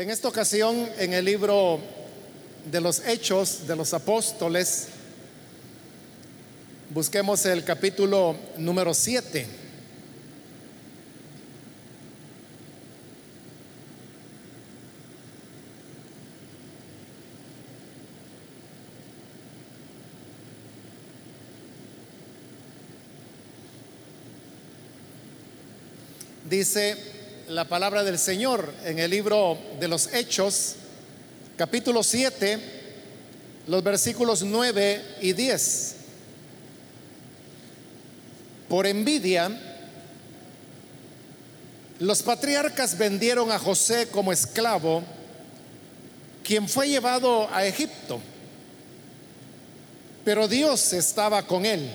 En esta ocasión, en el libro de los Hechos de los Apóstoles, busquemos el capítulo número 7. Dice la palabra del Señor en el libro de los Hechos, capítulo 7, los versículos 9 y 10. Por envidia, los patriarcas vendieron a José como esclavo, quien fue llevado a Egipto, pero Dios estaba con él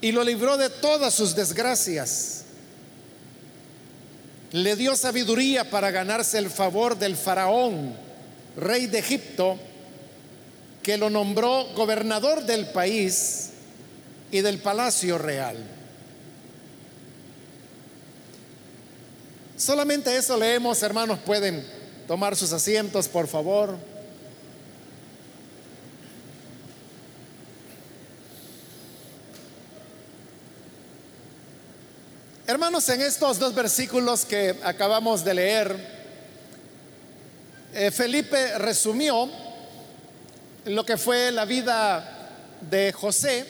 y lo libró de todas sus desgracias. Le dio sabiduría para ganarse el favor del faraón, rey de Egipto, que lo nombró gobernador del país y del palacio real. Solamente eso leemos, hermanos, pueden tomar sus asientos, por favor. En estos dos versículos que acabamos de leer, eh, Felipe resumió lo que fue la vida de José,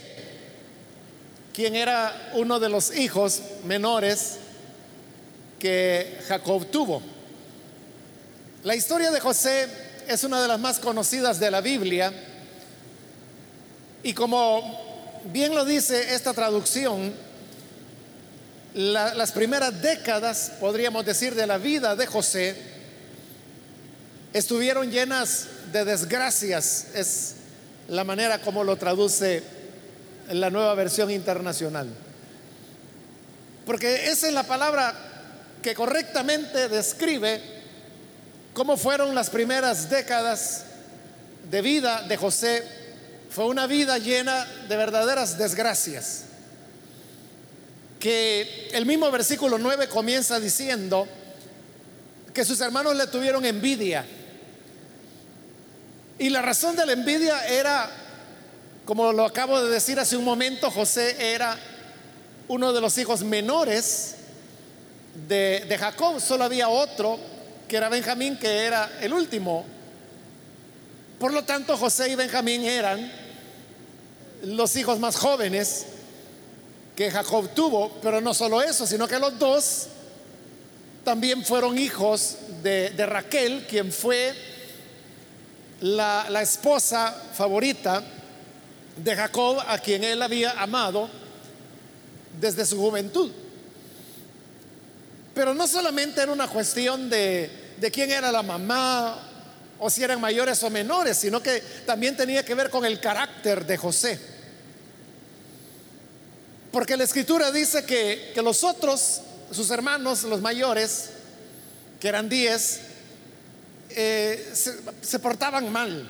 quien era uno de los hijos menores que Jacob tuvo. La historia de José es una de las más conocidas de la Biblia y como bien lo dice esta traducción, las primeras décadas, podríamos decir, de la vida de José, estuvieron llenas de desgracias. Es la manera como lo traduce la nueva versión internacional. Porque esa es la palabra que correctamente describe cómo fueron las primeras décadas de vida de José. Fue una vida llena de verdaderas desgracias que el mismo versículo 9 comienza diciendo que sus hermanos le tuvieron envidia. Y la razón de la envidia era, como lo acabo de decir hace un momento, José era uno de los hijos menores de, de Jacob. Solo había otro, que era Benjamín, que era el último. Por lo tanto, José y Benjamín eran los hijos más jóvenes que Jacob tuvo, pero no solo eso, sino que los dos también fueron hijos de, Raquel, quien fue la, esposa favorita de Jacob, a quien él había amado desde su juventud. Pero no solamente era una cuestión de, quién era la mamá o si eran mayores o menores, sino que también tenía que ver con el carácter de José. Porque la escritura dice que, los otros, sus hermanos, los mayores, que eran diez, eh, se, portaban mal.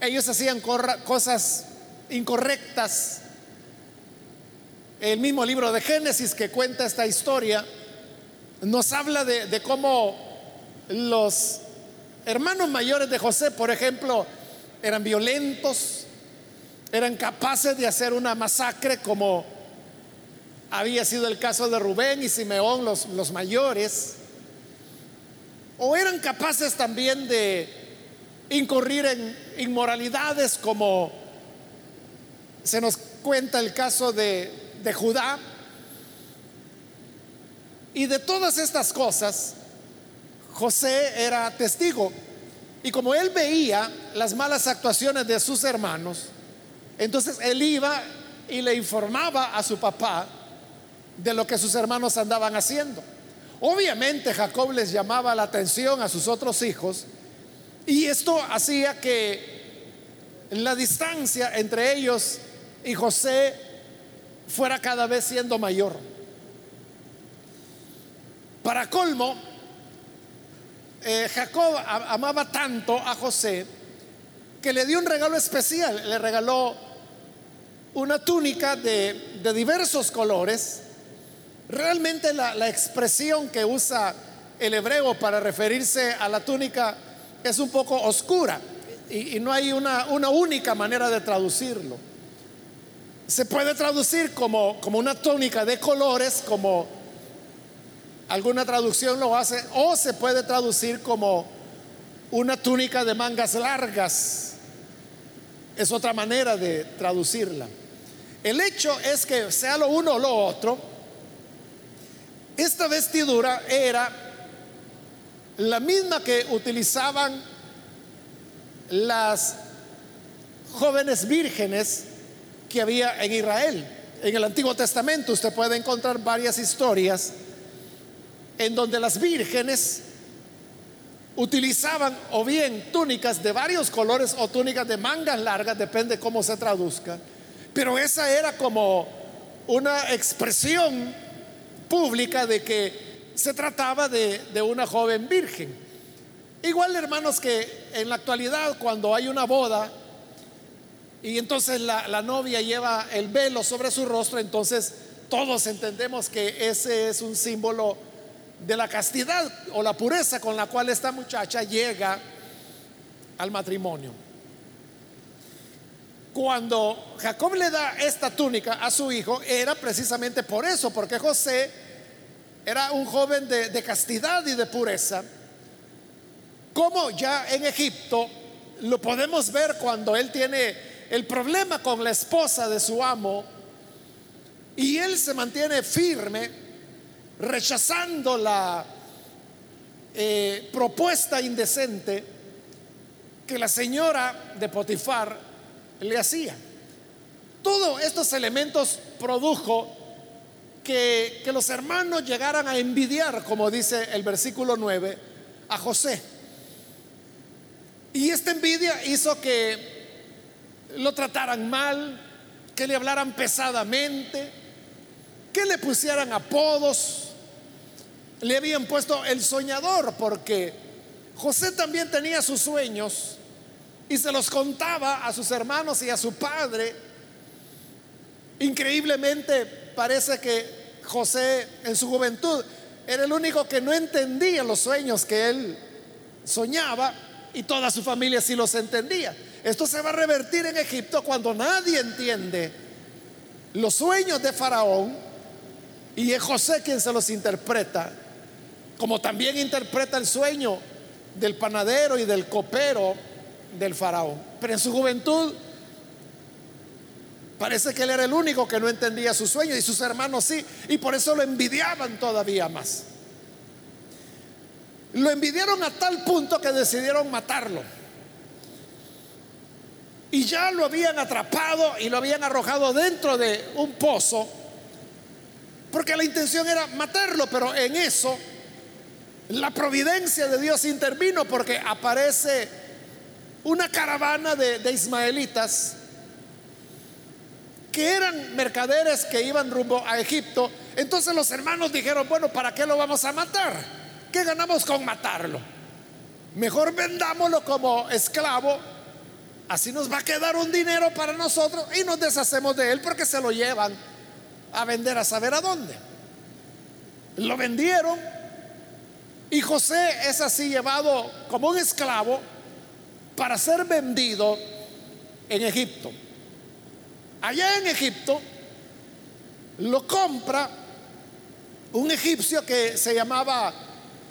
Ellos hacían cosas incorrectas. El mismo libro de Génesis que cuenta esta historia nos habla de cómo los hermanos mayores de José, por ejemplo, eran violentos, eran capaces de hacer una masacre como había sido el caso de Rubén y Simeón, los, los mayores, o eran capaces también de incurrir en inmoralidades como se nos cuenta el caso de, de Judá. Y de todas estas cosas, José era testigo. Y como él veía las malas actuaciones de sus hermanos, entonces él iba y le informaba a su papá de lo que sus hermanos andaban haciendo. Obviamente Jacob les llamaba la atención a sus otros hijos y esto hacía que la distancia entre ellos y José fuera cada vez siendo mayor. Para colmo, eh, Jacob amaba tanto a José que le dio un regalo especial, le regaló una túnica de, de diversos colores Realmente la, expresión que usa el hebreo para referirse a la túnica es un poco oscura y, no hay una, una, única manera de traducirlo. Se puede traducir como, como una túnica de colores, como alguna traducción lo hace, o se puede traducir como una túnica de mangas largas. Es otra manera de traducirla. El hecho es que sea lo uno o lo otro, esta vestidura era la misma que utilizaban las jóvenes vírgenes que había en Israel. En el Antiguo Testamento usted puede encontrar varias historias en donde las vírgenes utilizaban o bien túnicas de varios colores o túnicas de mangas largas, depende cómo se traduzca, pero esa era como una expresión pública de que se trataba de, de una joven virgen. Igual hermanos que en la actualidad cuando hay una boda y entonces la, la novia lleva el velo sobre su rostro, entonces todos entendemos que ese es un símbolo de la castidad o la pureza con la cual esta muchacha llega al matrimonio. Cuando Jacob le da esta túnica a su hijo, era precisamente por eso, porque José era un joven de, castidad y de pureza, como ya en Egipto lo podemos ver cuando él tiene el problema con la esposa de su amo y él se mantiene firme rechazando la eh, propuesta indecente que la señora de Potifar le hacía. Todos estos elementos produjo que, los hermanos llegaran a envidiar, como dice el versículo 9, a José. Y esta envidia hizo que lo trataran mal, que le hablaran pesadamente, que le pusieran apodos, le habían puesto el soñador porque José también tenía sus sueños y se los contaba a sus hermanos y a su padre. Increíblemente parece que José en su juventud era el único que no entendía los sueños que él soñaba y toda su familia sí los entendía. Esto se va a revertir en Egipto cuando nadie entiende los sueños de Faraón y es José quien se los interpreta como también interpreta el sueño del panadero y del copero del faraón. Pero en su juventud parece que él era el único que no entendía su sueño y sus hermanos sí, y por eso lo envidiaban todavía más. Lo envidiaron a tal punto que decidieron matarlo. Y ya lo habían atrapado y lo habían arrojado dentro de un pozo, porque la intención era matarlo, pero en eso la providencia de Dios intervino porque aparece una caravana de, ismaelitas que eran mercaderes que iban rumbo a Egipto. Entonces los hermanos dijeron, bueno, ¿para qué lo vamos a matar? ¿Qué ganamos con matarlo? Mejor vendámoslo como esclavo, así nos va a quedar un dinero para nosotros y nos deshacemos de él porque se lo llevan a vender a saber a dónde. Lo vendieron y José es así llevado como un esclavo para ser vendido en Egipto. Allá en Egipto lo compra un egipcio que se llamaba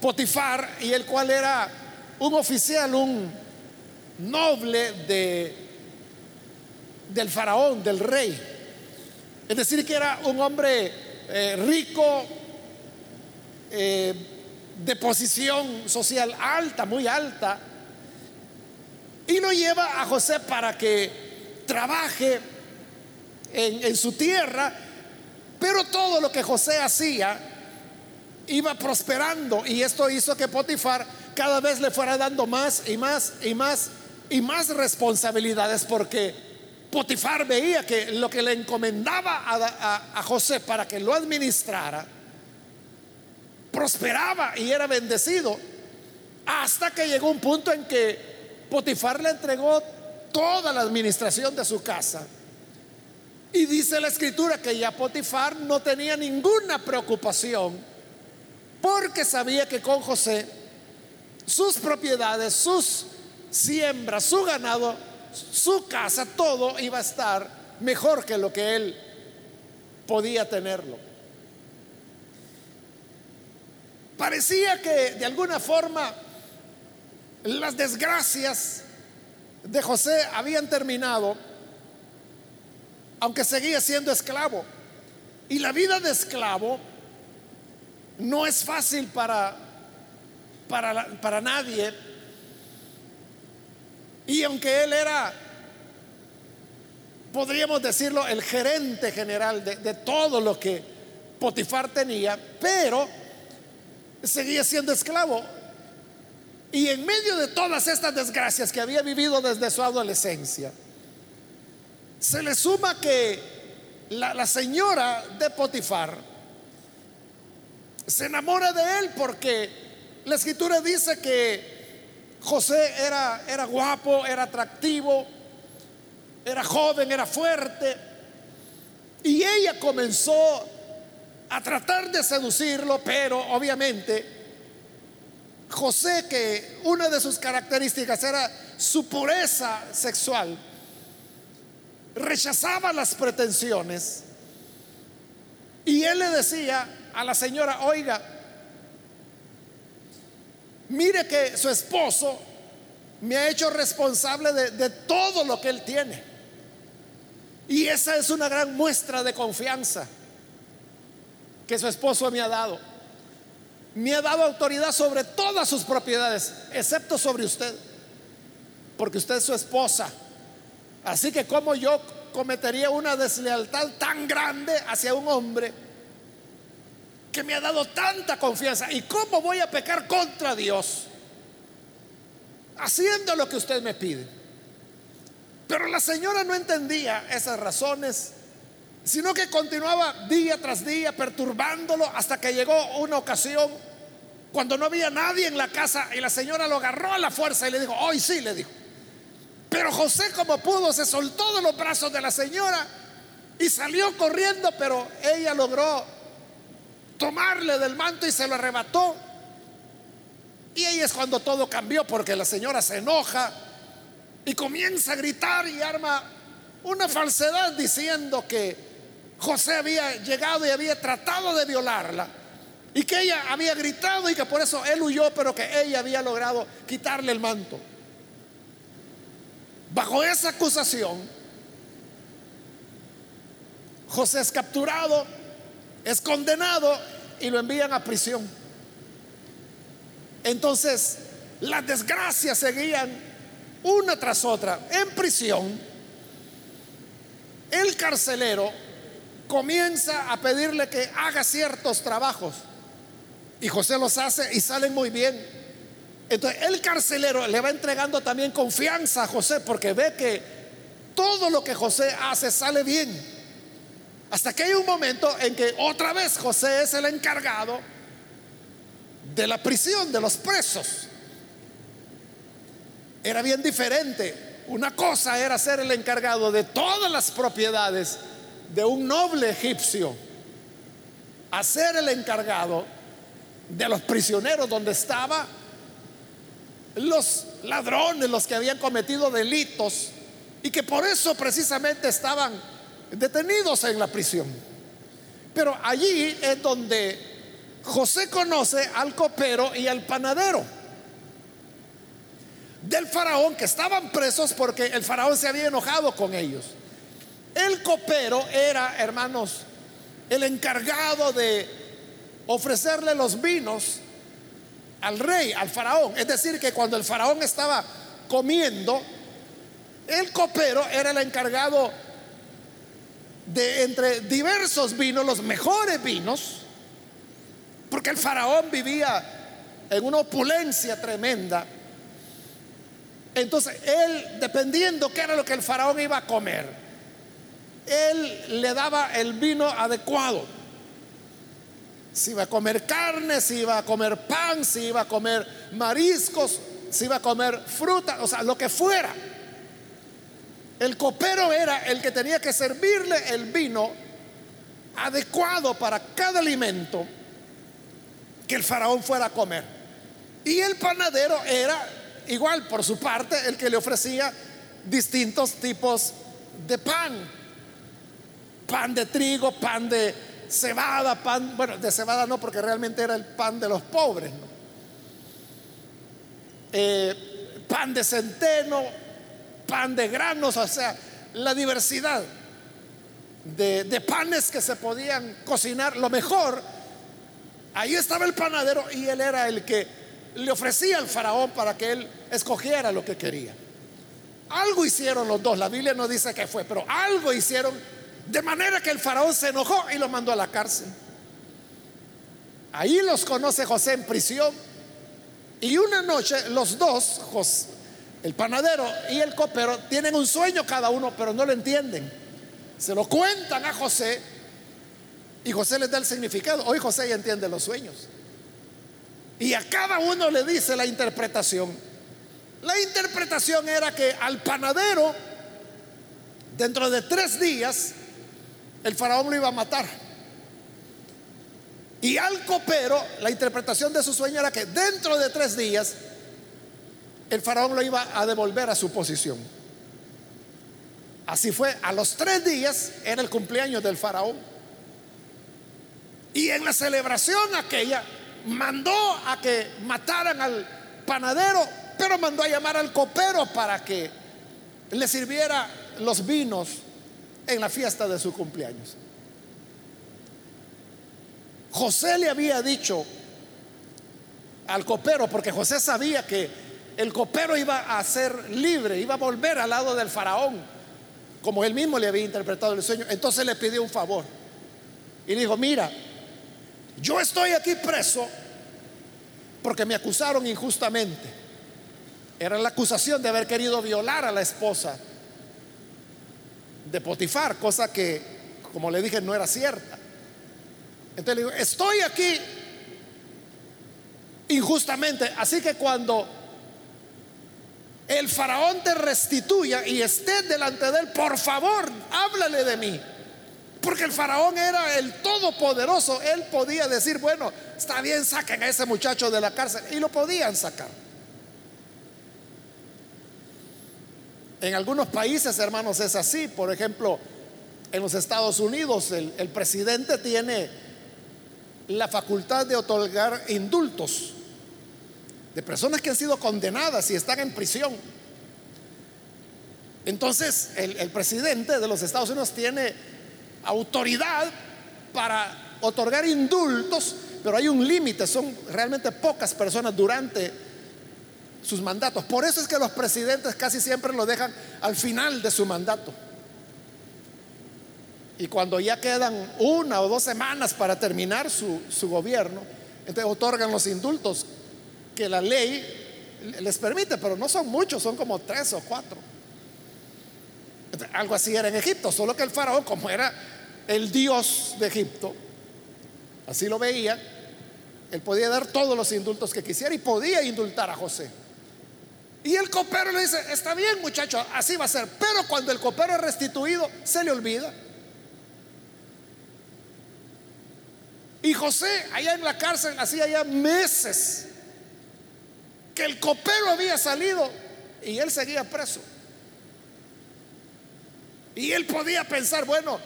Potifar y el cual era un oficial, un noble de, del faraón, del rey. Es decir, que era un hombre eh, rico, eh, de posición social alta, muy alta, y lo lleva a José para que trabaje en, su tierra, pero todo lo que José hacía iba prosperando y esto hizo que Potifar cada vez le fuera dando más y más y más y más responsabilidades porque Potifar veía que lo que le encomendaba a, a, a José para que lo administrara, prosperaba y era bendecido. Hasta que llegó un punto en que Potifar le entregó toda la administración de su casa. Y dice la escritura que ya Potifar no tenía ninguna preocupación porque sabía que con José sus propiedades, sus siembras, su ganado, su casa, todo iba a estar mejor que lo que él podía tenerlo. Parecía que de alguna forma las desgracias de José habían terminado, aunque seguía siendo esclavo. Y la vida de esclavo no es fácil para, para, para nadie. Y aunque él era, podríamos decirlo, el gerente general de, de todo lo que Potifar tenía, pero seguía siendo esclavo. Y en medio de todas estas desgracias que había vivido desde su adolescencia, se le suma que la, señora de Potifar se enamora de él porque la escritura dice que José era, era guapo, era atractivo, era joven, era fuerte. Y ella comenzó a tratar de seducirlo, pero obviamente José, que una de sus características era su pureza sexual, rechazaba las pretensiones y él le decía a la señora, oiga, mire que su esposo me ha hecho responsable de, todo lo que él tiene. Y esa es una gran muestra de confianza que su esposo me ha dado me ha dado autoridad sobre todas sus propiedades, excepto sobre usted, porque usted es su esposa. Así que como yo cometería una deslealtad tan grande hacia un hombre que me ha dado tanta confianza, y cómo voy a pecar contra Dios haciendo lo que usted me pide. Pero la señora no entendía esas razones, sino que continuaba día tras día perturbándolo hasta que llegó una ocasión cuando no había nadie en la casa y la señora lo agarró a la fuerza y le dijo, hoy sí, le dijo. Pero José como pudo se soltó de los brazos de la señora y salió corriendo, pero ella logró tomarle del manto y se lo arrebató. Y ahí es cuando todo cambió porque la señora se enoja y comienza a gritar y arma una falsedad diciendo que José había llegado y había tratado de violarla y que ella había gritado y que por eso él huyó, pero que ella había logrado quitarle el manto. Bajo esa acusación, José es capturado, es condenado y lo envían a prisión. Entonces, las desgracias seguían una tras otra. En prisión, el carcelero comienza a pedirle que haga ciertos trabajos. Y José los hace y salen muy bien. Entonces el carcelero le va entregando también confianza a José porque ve que todo lo que José hace sale bien. Hasta que hay un momento en que otra vez José es el encargado de la prisión de los presos. Era bien diferente. Una cosa era ser el encargado de todas las propiedades de un noble egipcio a ser el encargado de los prisioneros donde estaban los ladrones, los que habían cometido delitos y que por eso precisamente estaban detenidos en la prisión. Pero allí es donde José conoce al copero y al panadero del faraón que estaban presos porque el faraón se había enojado con ellos. El copero era, hermanos, el encargado de ofrecerle los vinos al rey, al faraón. Es decir, que cuando el faraón estaba comiendo, el copero era el encargado de entre diversos vinos, los mejores vinos, porque el faraón vivía en una opulencia tremenda. Entonces, él, dependiendo qué era lo que el faraón iba a comer, él le daba el vino adecuado si iba a comer carne, si iba a comer pan, si iba a comer mariscos, si iba a comer fruta, o sea, lo que fuera. El copero era el que tenía que servirle el vino adecuado para cada alimento que el faraón fuera a comer. Y el panadero era igual por su parte el que le ofrecía distintos tipos de pan. Pan de trigo, pan de cebada, pan, bueno, de cebada no, porque realmente era el pan de los pobres. Eh, pan de centeno, pan de granos, o sea, la diversidad de, de panes que se podían cocinar, lo mejor. Ahí estaba el panadero y él era el que le ofrecía al faraón para que él escogiera lo que quería. Algo hicieron los dos, la Biblia no dice qué fue, pero algo hicieron de manera que el faraón se enojó y lo mandó a la cárcel. Ahí los conoce José en prisión. Y una noche los dos, el panadero y el copero, tienen un sueño cada uno, pero no lo entienden. Se lo cuentan a José y José les da el significado. Hoy José ya entiende los sueños. Y a cada uno le dice la interpretación. La interpretación era que al panadero, dentro de tres días, el faraón lo iba a matar. Y al copero, la interpretación de su sueño era que dentro de tres días, el faraón lo iba a devolver a su posición. Así fue, a los tres días era el cumpleaños del faraón. Y en la celebración aquella, mandó a que mataran al panadero, pero mandó a llamar al copero para que le sirviera los vinos en la fiesta de su cumpleaños. José le había dicho al copero, porque José sabía que el copero iba a ser libre, iba a volver al lado del faraón, como él mismo le había interpretado el sueño. Entonces le pidió un favor y dijo, mira, yo estoy aquí preso porque me acusaron injustamente. Era la acusación de haber querido violar a la esposa de Potifar, cosa que, como le dije, no era cierta. Entonces le digo, estoy aquí injustamente, así que cuando el faraón te restituya y esté delante de él, por favor, háblale de mí. Porque el faraón era el todopoderoso, él podía decir, bueno, está bien, saquen a ese muchacho de la cárcel, y lo podían sacar. En algunos países, hermanos, es así. Por ejemplo, en los Estados Unidos el, presidente tiene la facultad de otorgar indultos de personas que han sido condenadas y están en prisión. Entonces, el, el, presidente de los Estados Unidos tiene autoridad para otorgar indultos, pero hay un límite, son realmente pocas personas durante mandatos. Por eso es que los presidentes casi siempre lo dejan al final de su mandato. Y cuando ya quedan una o dos semanas para terminar su, gobierno, entonces otorgan los indultos que la ley les permite, pero no son muchos, son como tres o cuatro. algo así era en Egipto, solo que el faraón, como era el dios de Egipto, así lo veía, él podía dar todos los indultos que quisiera y podía indultar a José. Y el copero le dice, está bien muchacho, así va a ser. Pero cuando el copero es restituido, se le olvida. Y José, allá en la cárcel, hacía ya meses que el copero había salido y él seguía preso. Y él podía pensar, bueno,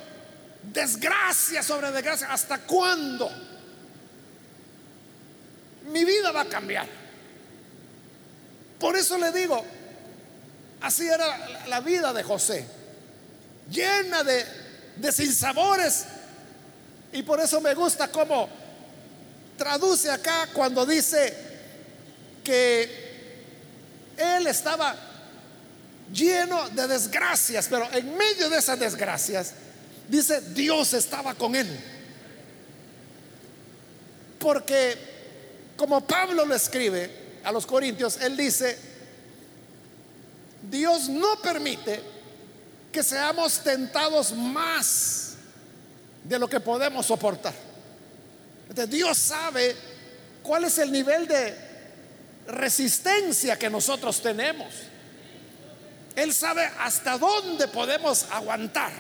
desgracia sobre desgracia, ¿hasta cuándo? Mi vida va a cambiar. Por eso le digo, así era la vida de José, llena de, de sinsabores. Y por eso me gusta cómo traduce acá cuando dice que él estaba lleno de desgracias, pero en medio de esas desgracias, dice, Dios estaba con él. Porque como Pablo lo escribe, a los Corintios, él dice, Dios no permite que seamos tentados más de lo que podemos soportar. Dios sabe cuál es el nivel de resistencia que nosotros tenemos. Él sabe hasta dónde podemos aguantar.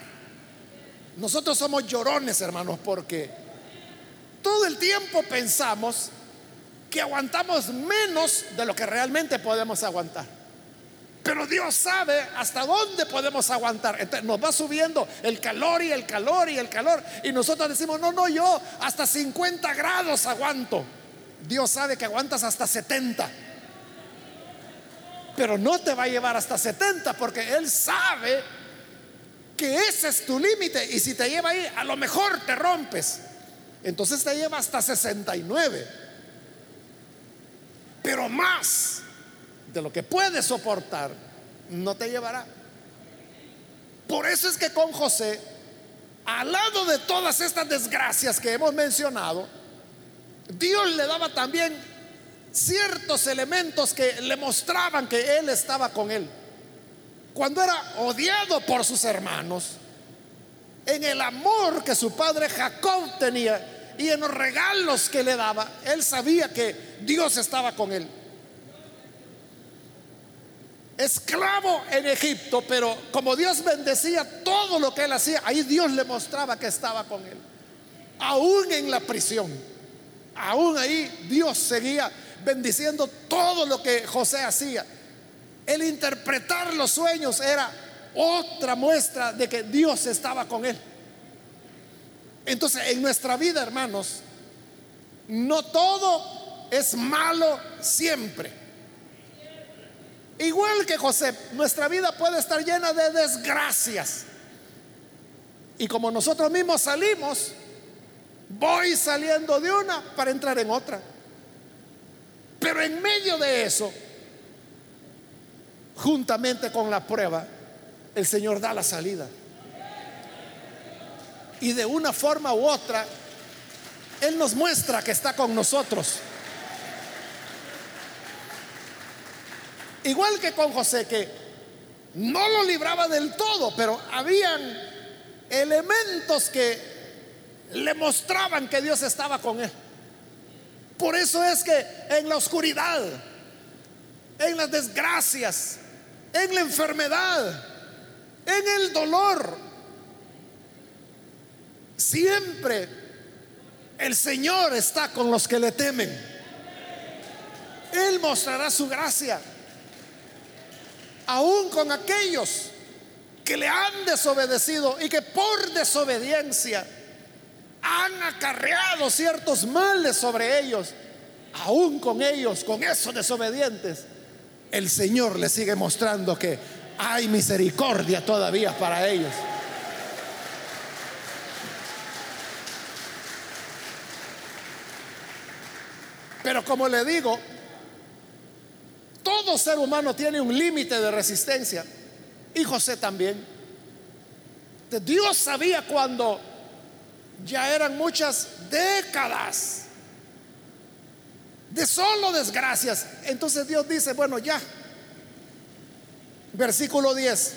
Nosotros somos llorones, hermanos, porque todo el tiempo pensamos que aguantamos menos de lo que realmente podemos aguantar. Pero Dios sabe hasta dónde podemos aguantar. Nos va subiendo el calor y el calor y el calor. Y nosotros decimos, no, no, yo hasta 50 grados aguanto. Dios sabe que aguantas hasta 70. Pero no te va a llevar hasta 70 porque Él sabe que ese es tu límite. Y si te lleva ahí, a lo mejor te rompes. Entonces te lleva hasta 69. Pero más de lo que puedes soportar, no te llevará. Por eso es que con José, al lado de todas estas desgracias que hemos mencionado, Dios le daba también ciertos elementos que le mostraban que Él estaba con Él. Cuando era odiado por sus hermanos, en el amor que su padre Jacob tenía y en los regalos que le daba, Él sabía que Dios estaba con Él esclavo en Egipto, pero como Dios bendecía todo lo que él hacía, ahí Dios le mostraba que estaba con él. Aún en la prisión, aún ahí Dios seguía bendiciendo todo lo que José hacía. El interpretar los sueños era otra muestra de que Dios estaba con él. Entonces, en nuestra vida, hermanos, no todo es malo siempre. Igual que José, nuestra vida puede estar llena de desgracias. Y como nosotros mismos salimos, voy saliendo de una para entrar en otra. Pero en medio de eso, juntamente con la prueba, el Señor da la salida. Y de una forma u otra, Él nos muestra que está con nosotros. Igual que con José, que no lo libraba del todo, pero habían elementos que le mostraban que Dios estaba con él. Por eso es que en la oscuridad, en las desgracias, en la enfermedad, en el dolor, siempre el Señor está con los que le temen. Él mostrará su gracia aún con aquellos que le han desobedecido y que por desobediencia han acarreado ciertos males sobre ellos, aún con ellos, con esos desobedientes, el Señor le sigue mostrando que hay misericordia todavía para ellos. Pero como le digo, todo ser humano tiene un límite de resistencia. Y José también. Dios sabía cuando ya eran muchas décadas de solo desgracias. Entonces Dios dice, bueno, ya. Versículo 10.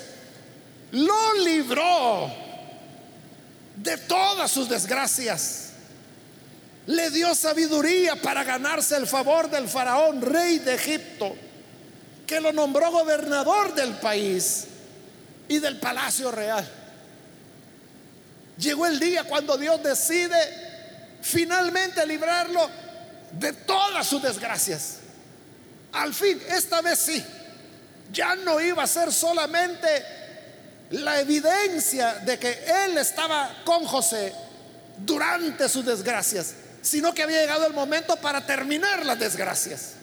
Lo libró de todas sus desgracias. Le dio sabiduría para ganarse el favor del faraón, rey de Egipto que lo nombró gobernador del país y del palacio real. Llegó el día cuando Dios decide finalmente librarlo de todas sus desgracias. Al fin, esta vez sí, ya no iba a ser solamente la evidencia de que él estaba con José durante sus desgracias, sino que había llegado el momento para terminar las desgracias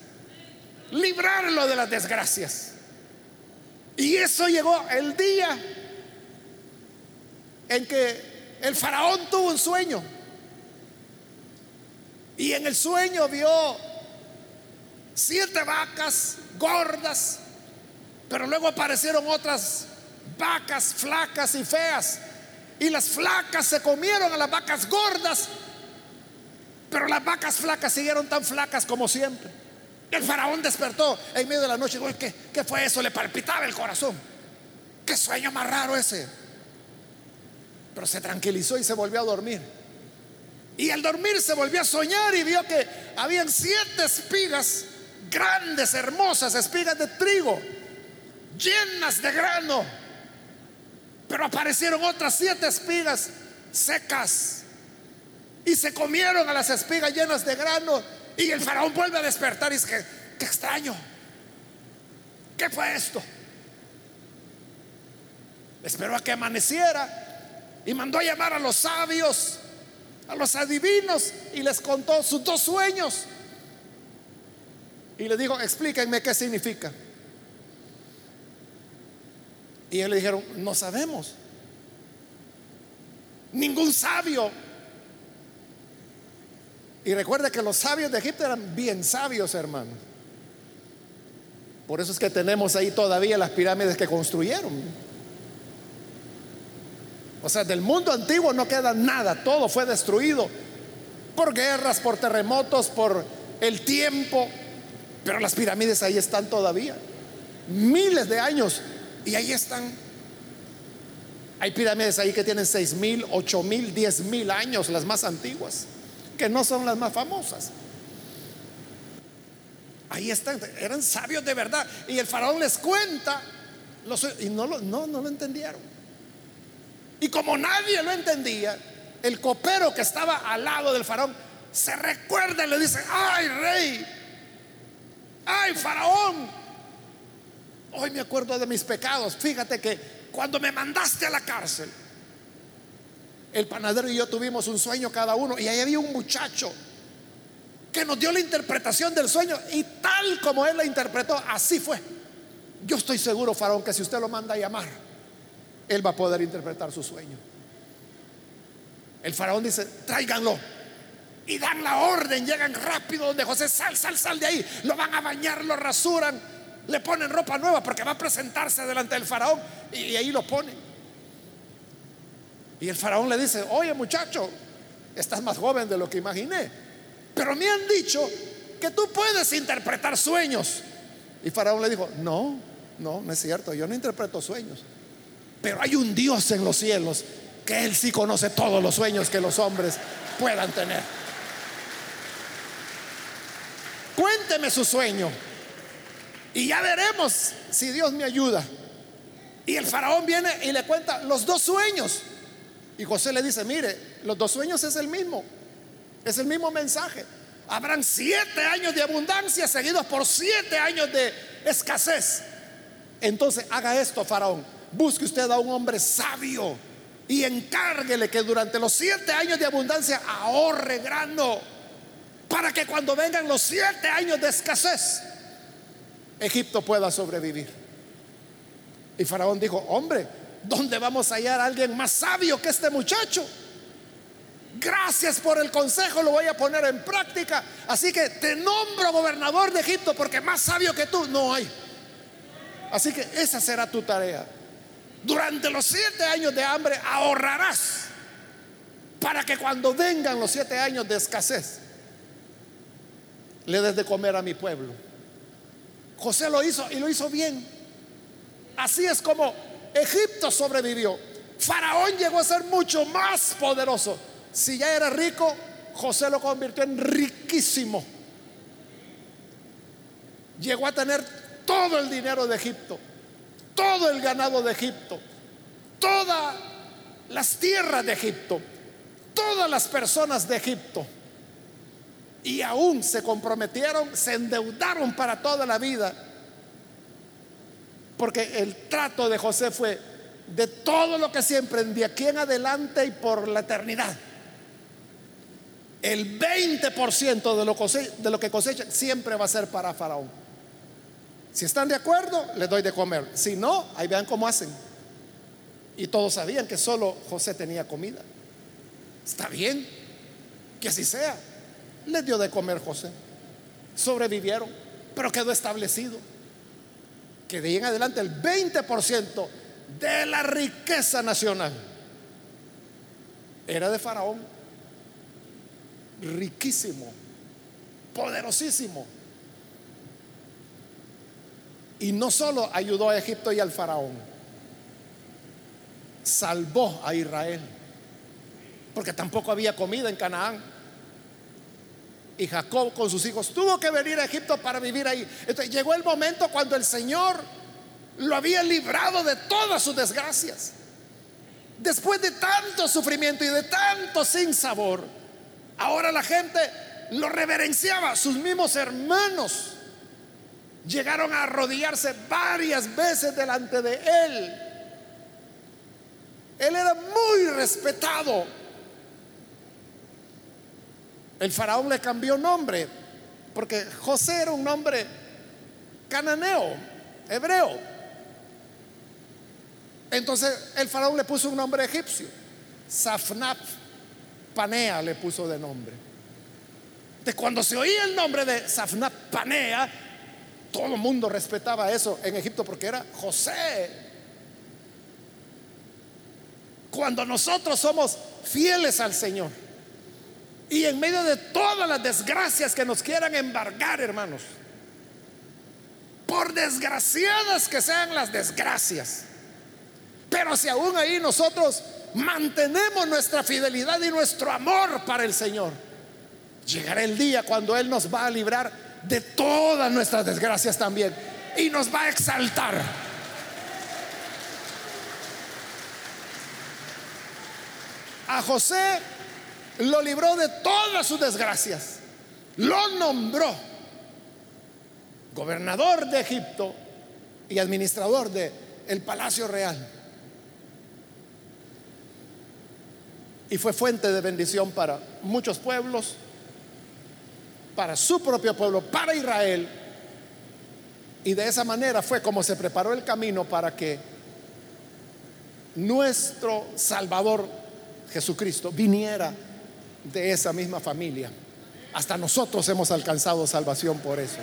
librarlo de las desgracias. Y eso llegó el día en que el faraón tuvo un sueño. Y en el sueño vio siete vacas gordas, pero luego aparecieron otras vacas flacas y feas. Y las flacas se comieron a las vacas gordas, pero las vacas flacas siguieron tan flacas como siempre. El faraón despertó en medio de la noche. ¿Qué, ¿Qué fue eso? Le palpitaba el corazón. Qué sueño más raro ese. Pero se tranquilizó y se volvió a dormir. Y al dormir se volvió a soñar y vio que habían siete espigas grandes, hermosas, espigas de trigo, llenas de grano. Pero aparecieron otras siete espigas secas y se comieron a las espigas llenas de grano Y el faraón vuelve a despertar y dice, qué extraño. ¿Qué fue esto? Esperó a que amaneciera y mandó a llamar a los sabios, a los adivinos y les contó sus dos sueños. Y le dijo, explíquenme qué significa. Y ellos le dijeron, no sabemos. Ningún sabio. Y recuerda que los sabios de Egipto eran bien sabios, hermanos. Por eso es que tenemos ahí todavía las pirámides que construyeron. O sea, del mundo antiguo no queda nada, todo fue destruido por guerras, por terremotos, por el tiempo, pero las pirámides ahí están todavía. Miles de años y ahí están. Hay pirámides ahí que tienen seis mil, ocho mil, diez mil años, las más antiguas, que no son las más famosas. Ahí están, eran sabios de verdad. Y el faraón les cuenta, y no lo, no, no lo entendieron. Y como nadie lo entendía, el copero que estaba al lado del faraón se recuerda y le dice, ay rey, ay faraón, hoy me acuerdo de mis pecados. Fíjate que cuando me mandaste a la cárcel, el panadero y yo tuvimos un sueño cada uno y ahí había un muchacho que nos dio la interpretación del sueño y tal como él la interpretó, así fue. Yo estoy seguro, Faraón, que si usted lo manda a llamar, él va a poder interpretar su sueño. El faraón dice, tráiganlo. Y dan la orden, llegan rápido donde José, sal, sal, sal de ahí. Lo van a bañar, lo rasuran, le ponen ropa nueva porque va a presentarse delante del faraón. Y, ahí lo ponen. Y el faraón le dice, oye muchacho, estás más joven de lo que imaginé. Pero me han dicho que tú puedes interpretar sueños. Y Faraón le dijo, no, no, no es cierto, yo no interpreto sueños. Pero hay un Dios en los cielos que Él sí conoce todos los sueños que los hombres puedan tener. Cuénteme su sueño y ya veremos si Dios me ayuda. Y el faraón viene y le cuenta los dos sueños. Y José le dice, mire, los dos sueños es el mismo. Es el mismo mensaje. Habrán siete años de abundancia seguidos por siete años de escasez. Entonces haga esto, faraón. Busque usted a un hombre sabio y encárguele que durante los siete años de abundancia ahorre grano para que cuando vengan los siete años de escasez, Egipto pueda sobrevivir. Y Faraón dijo, hombre, ¿dónde vamos a hallar a alguien más sabio que este muchacho? Gracias por el consejo, lo voy a poner en práctica. Así que te nombro gobernador de Egipto porque más sabio que tú no hay. Así que esa será tu tarea. Durante los siete años de hambre ahorrarás para que cuando vengan los siete años de escasez, le des de comer a mi pueblo. José lo hizo y lo hizo bien. Así es como Egipto sobrevivió. Faraón llegó a ser mucho más poderoso. Si ya era rico, José lo convirtió en riquísimo. Llegó a tener todo el dinero de Egipto, todo el ganado de Egipto, todas las tierras de Egipto, todas las personas de Egipto. Y aún se comprometieron, se endeudaron para toda la vida. Porque el trato de José fue de todo lo que siempre de aquí en adelante y por la eternidad el 20% de lo, de lo que cosecha siempre va a ser para Faraón. Si están de acuerdo, les doy de comer. Si no, ahí vean cómo hacen. Y todos sabían que solo José tenía comida. Está bien, que así sea. Les dio de comer José. Sobrevivieron, pero quedó establecido que de ahí en adelante el 20% de la riqueza nacional era de Faraón riquísimo, poderosísimo. Y no solo ayudó a Egipto y al faraón, salvó a Israel, porque tampoco había comida en Canaán. Y Jacob con sus hijos tuvo que venir a Egipto para vivir ahí. Entonces llegó el momento cuando el Señor lo había librado de todas sus desgracias. Después de tanto sufrimiento y de tanto sin sabor, Ahora la gente lo reverenciaba. Sus mismos hermanos llegaron a arrodillarse varias veces delante de él. Él era muy respetado. El faraón le cambió nombre, porque José era un nombre cananeo, hebreo. Entonces el faraón le puso un nombre egipcio. Safnap Panea le puso de nombre. De cuando se oía el nombre de Safnap Panea, todo el mundo respetaba eso en Egipto porque era José. Cuando nosotros somos fieles al Señor y en medio de todas las desgracias que nos quieran embargar, hermanos, por desgraciadas que sean las desgracias, pero si aún ahí nosotros mantenemos nuestra fidelidad y nuestro amor para el Señor, llegará el día cuando Él nos va a librar de todas nuestras desgracias también y nos va a exaltar. A José lo libró de todas sus desgracias, lo nombró gobernador de Egipto y administrador del el palacio real. y fue fuente de bendición para muchos pueblos, para su propio pueblo, para Israel. Y de esa manera fue como se preparó el camino para que nuestro Salvador Jesucristo viniera de esa misma familia. Hasta nosotros hemos alcanzado salvación por eso.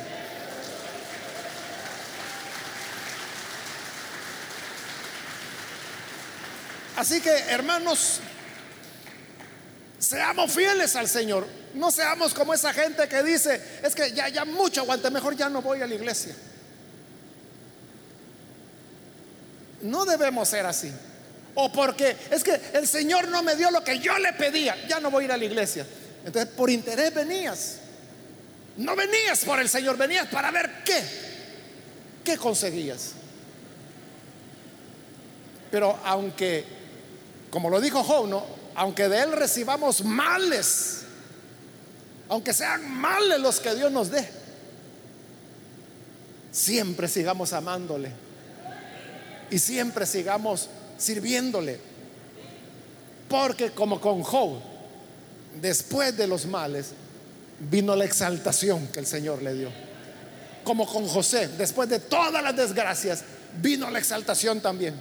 Así que, hermanos, Seamos fieles al Señor. No seamos como esa gente que dice, es que ya, ya mucho aguante, mejor ya no voy a la iglesia. No debemos ser así. O porque es que el Señor no me dio lo que yo le pedía, ya no voy a ir a la iglesia. Entonces, por interés venías. No venías por el Señor, venías para ver qué. ¿Qué conseguías? Pero aunque, como lo dijo Job, ¿no? aunque de Él recibamos males, aunque sean males los que Dios nos dé, siempre sigamos amándole y siempre sigamos sirviéndole. Porque como con Job, después de los males, vino la exaltación que el Señor le dio. Como con José, después de todas las desgracias, vino la exaltación también.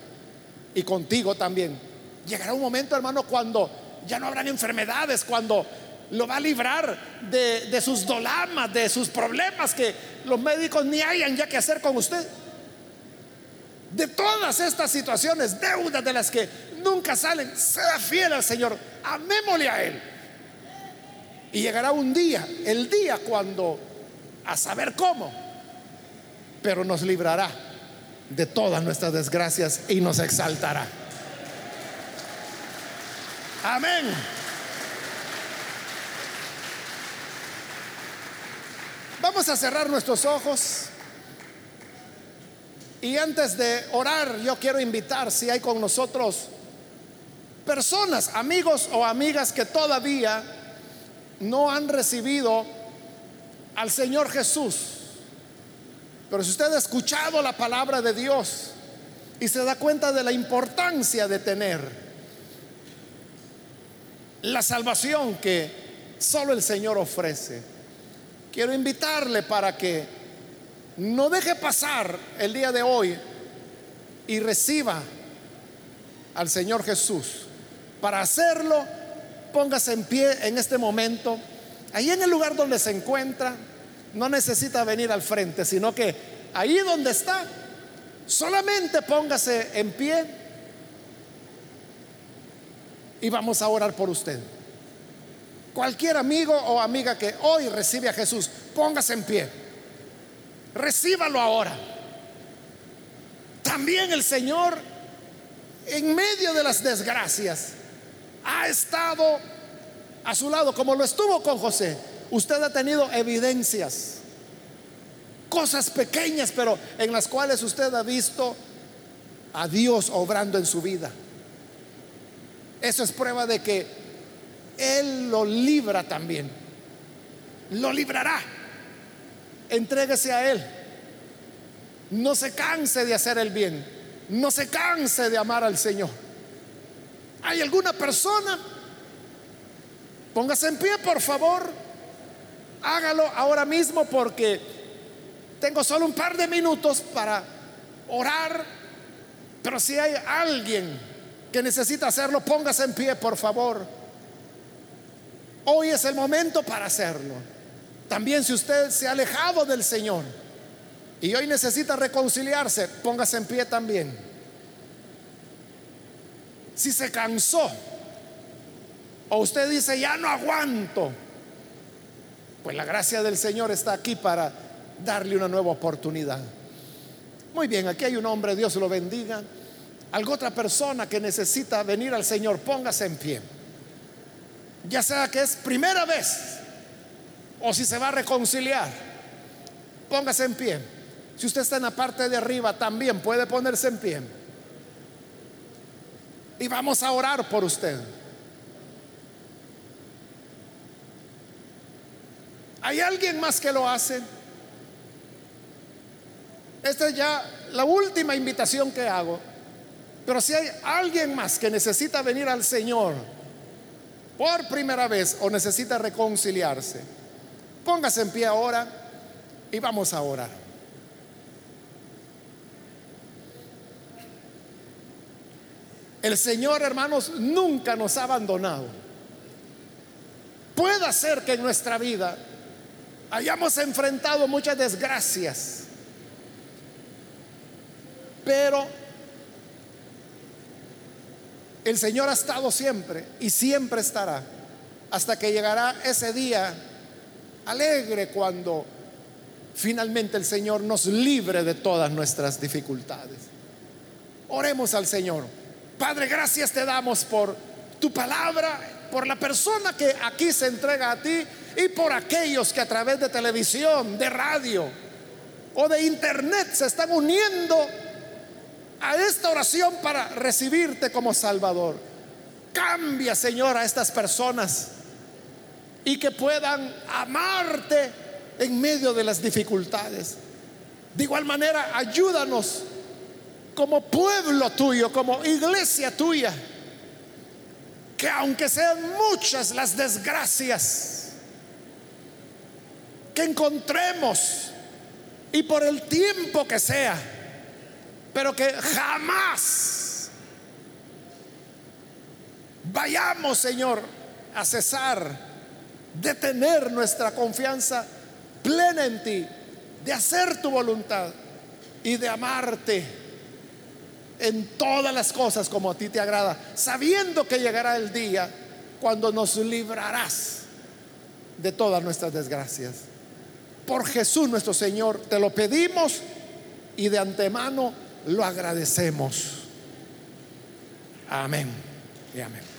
Y contigo también Llegará un momento, hermano, cuando ya no habrán enfermedades, cuando lo va a librar de, sus dolamas, de sus problemas que los médicos ni hayan ya que hacer con usted. De todas estas situaciones, deudas de las que nunca salen, sea fiel al Señor, amémosle a Él. Y llegará un día, el día cuando, a saber cómo, pero nos librará de todas nuestras desgracias y nos exaltará. Amén. Vamos a cerrar nuestros ojos. Y antes de orar, yo quiero invitar si hay con nosotros personas, amigos o amigas que todavía no han recibido al Señor Jesús. Pero si usted ha escuchado la palabra de Dios y se da cuenta de la importancia de tener la salvación que solo el Señor ofrece. Quiero invitarle para que no deje pasar el día de hoy y reciba al Señor Jesús. Para hacerlo, póngase en pie en este momento, ahí en el lugar donde se encuentra, no necesita venir al frente, sino que ahí donde está, solamente póngase en pie y vamos a orar por usted. Cualquier amigo o amiga que hoy recibe a Jesús, póngase en pie. Recíbalo ahora. También el Señor, en medio de las desgracias, ha estado a su lado, como lo estuvo con José. Usted ha tenido evidencias, cosas pequeñas, pero en las cuales usted ha visto a Dios obrando en su vida. Eso es prueba de que Él lo libra también. lo librará. Entréguese a Él. No se canse de hacer el bien. No se canse de amar al Señor. ¿Hay alguna persona? Póngase en pie, por favor. Hágalo ahora mismo porque tengo solo un par de minutos para orar. Pero si hay alguien que necesita hacerlo, póngase en pie, por favor. Hoy es el momento para hacerlo. También si usted se ha alejado del Señor y hoy necesita reconciliarse, póngase en pie también. Si se cansó o usted dice, ya no aguanto, pues la gracia del Señor está aquí para darle una nueva oportunidad. Muy bien, aquí hay un hombre, Dios lo bendiga. Algo otra persona que necesita venir al Señor, póngase en pie. Ya sea que es primera vez o si se va a reconciliar, póngase en pie. Si usted está en la parte de arriba, también puede ponerse en pie. Y vamos a orar por usted. ¿Hay alguien más que lo hace? Esta es ya la última invitación que hago. Pero si hay alguien más que necesita venir al Señor por primera vez o necesita reconciliarse, póngase en pie ahora y vamos a orar. El Señor, hermanos, nunca nos ha abandonado. Puede ser que en nuestra vida hayamos enfrentado muchas desgracias, pero el Señor ha estado siempre y siempre estará hasta que llegará ese día alegre cuando finalmente el Señor nos libre de todas nuestras dificultades. Oremos al Señor. Padre, gracias te damos por tu palabra, por la persona que aquí se entrega a ti y por aquellos que a través de televisión, de radio o de internet se están uniendo a esta oración para recibirte como Salvador. Cambia, Señor, a estas personas y que puedan amarte en medio de las dificultades. De igual manera, ayúdanos como pueblo tuyo, como iglesia tuya, que aunque sean muchas las desgracias que encontremos y por el tiempo que sea, pero que jamás vayamos, Señor, a cesar de tener nuestra confianza plena en ti, de hacer tu voluntad y de amarte en todas las cosas como a ti te agrada, sabiendo que llegará el día cuando nos librarás de todas nuestras desgracias. Por Jesús nuestro Señor, te lo pedimos y de antemano lo agradecemos. Amén y amén.